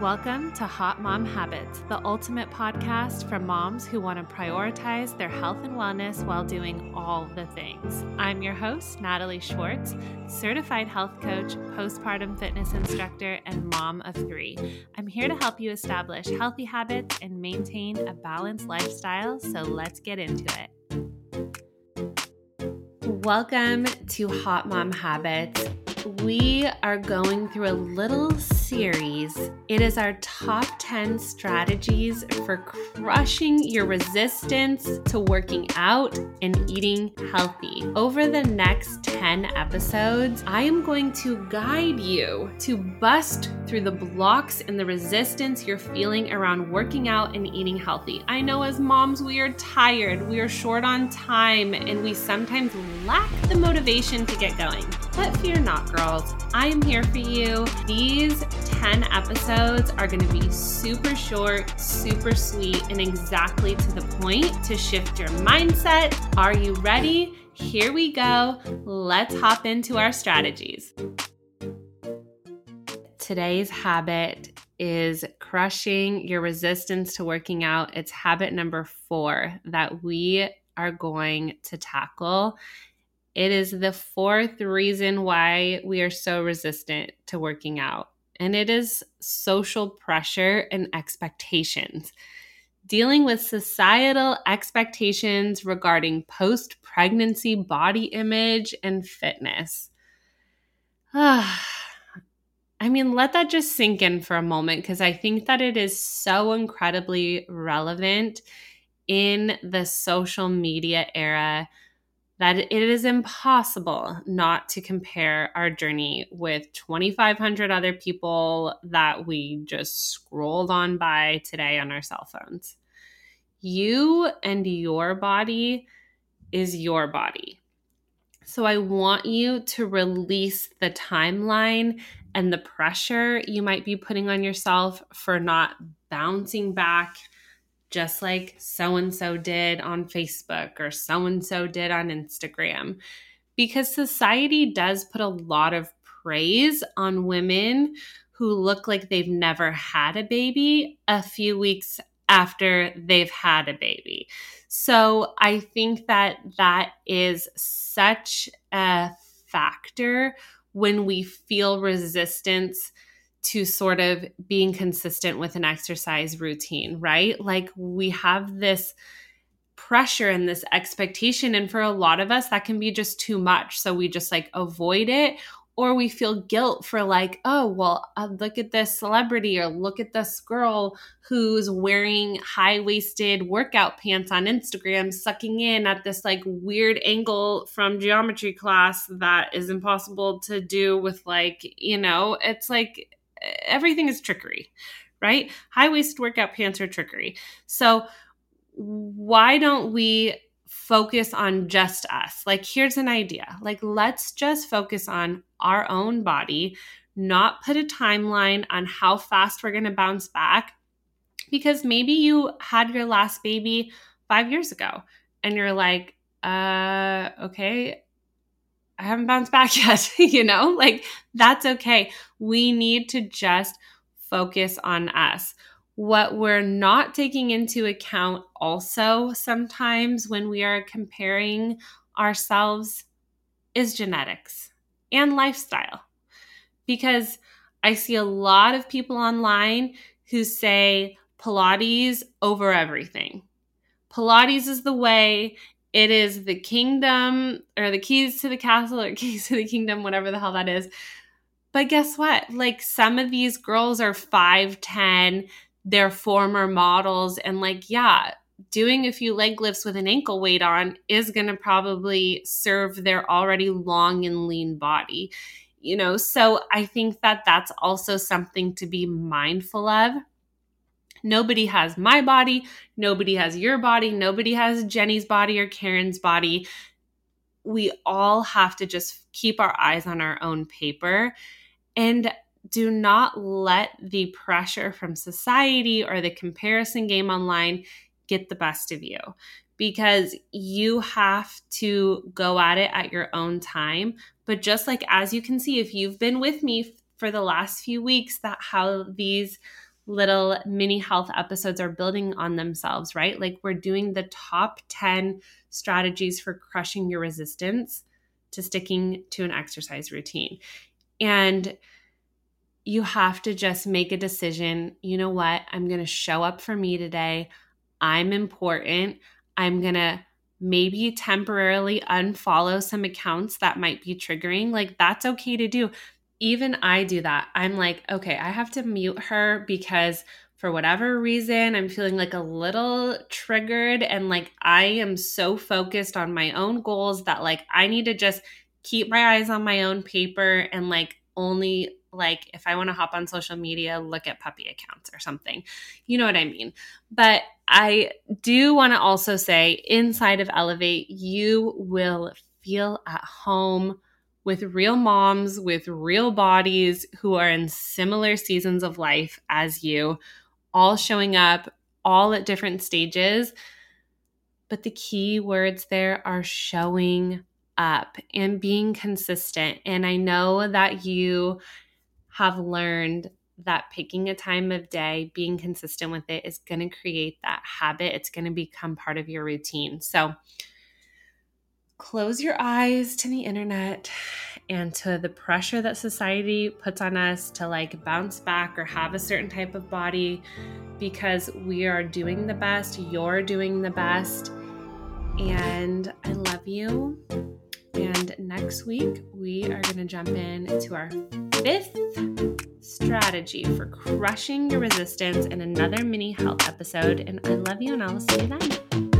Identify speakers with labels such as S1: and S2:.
S1: Welcome to Hot Mom Habits, the ultimate podcast for moms who want to prioritize their health and wellness while doing all the things. I'm your host, Natalie Schwartz, certified health coach, postpartum fitness instructor, and mom of three. I'm here to help you establish healthy habits and maintain a balanced lifestyle, so let's get into it. Welcome to Hot Mom Habits we are going through a little series. It is our top 10 strategies for crushing your resistance to working out and eating healthy. Over the next 10 episodes, I am going to guide you to bust through the blocks and the resistance you're feeling around working out and eating healthy. I know as moms, we are tired, we are short on time, and we sometimes lack the motivation to get going. But fear not, girls. I am here for you. These 10 episodes are going to be super short, super sweet, and exactly to the point to shift your mindset. Are you ready? Here we go. Let's hop into our strategies. Today's habit is crushing your resistance to working out. It's habit number four that we are going to tackle. It is the fourth reason why we are so resistant to working out, and it is social pressure and expectations. Dealing with societal expectations regarding post pregnancy body image and fitness. I mean, let that just sink in for a moment because I think that it is so incredibly relevant in the social media era that it is impossible not to compare our journey with 2,500 other people that we just scrolled on by today on our cell phones. You and your body is your body. So I want you to release the timeline and the pressure you might be putting on yourself for not bouncing back just like so and so did on Facebook or so and so did on Instagram. Because society does put a lot of praise on women who look like they've never had a baby a few weeks after they've had a baby. So I think that that is such a factor when we feel resistance to sort of being consistent with an exercise routine, right? Like we have this pressure and this expectation. And for a lot of us, that can be just too much. So we just like avoid it or we feel guilt for like oh well uh, look at this celebrity or look at this girl who's wearing high-waisted workout pants on instagram sucking in at this like weird angle from geometry class that is impossible to do with like you know it's like everything is trickery, right? High waist workout pants are trickery. So, why don't we focus on just us? Like, here's an idea like, let's just focus on our own body, not put a timeline on how fast we're going to bounce back. Because maybe you had your last baby five years ago and you're like, uh, okay, I haven't bounced back yet, you know? Like that's okay. We need to just focus on us. What we're not taking into account also sometimes when we are comparing ourselves is genetics and lifestyle. Because I see a lot of people online who say Pilates over everything. Pilates is the way. It is the kingdom or the keys to the castle or keys to the kingdom, whatever the hell that is. But guess what? Like some of these girls are 5'10, they're former models, and like, yeah, doing a few leg lifts with an ankle weight on is going to probably serve their already long and lean body. You know, so I think that that's also something to be mindful of Nobody has my body. Nobody has your body. Nobody has Jenny's body or Karen's body. We all have to just keep our eyes on our own paper and do not let the pressure from society or the comparison game online get the best of you because you have to go at it at your own time. But just like as you can see, if you've been with me for the last few weeks, that how these little mini health episodes are building on themselves, right? Like we're doing the top 10 strategies for crushing your resistance to sticking to an exercise routine. And you have to just make a decision. You know what? I'm going to show up for me today. I'm important. I'm going to maybe temporarily unfollow some accounts that might be triggering. Like, that's okay to do. Even I do that. I'm like, okay, I have to mute her because for whatever reason, I'm feeling like a little triggered and like I am so focused on my own goals that like I need to just keep my eyes on my own paper and like only like if I want to hop on social media, look at puppy accounts or something. You know what I mean? But I do want to also say inside of Elevate, you will feel at home with real moms, with real bodies who are in similar seasons of life as you, all showing up, all at different stages. But the key words there are showing up and being consistent. And I know that you have learned that picking a time of day, being consistent with it is going to create that habit. It's going to become part of your routine. So close your eyes to the internet and to the pressure that society puts on us to like bounce back or have a certain type of body because we are doing the best, you're doing the best. And I love you. And next week, we are going to jump in to our fifth strategy for crushing your resistance in another mini health episode. And I love you, and I'll see you then.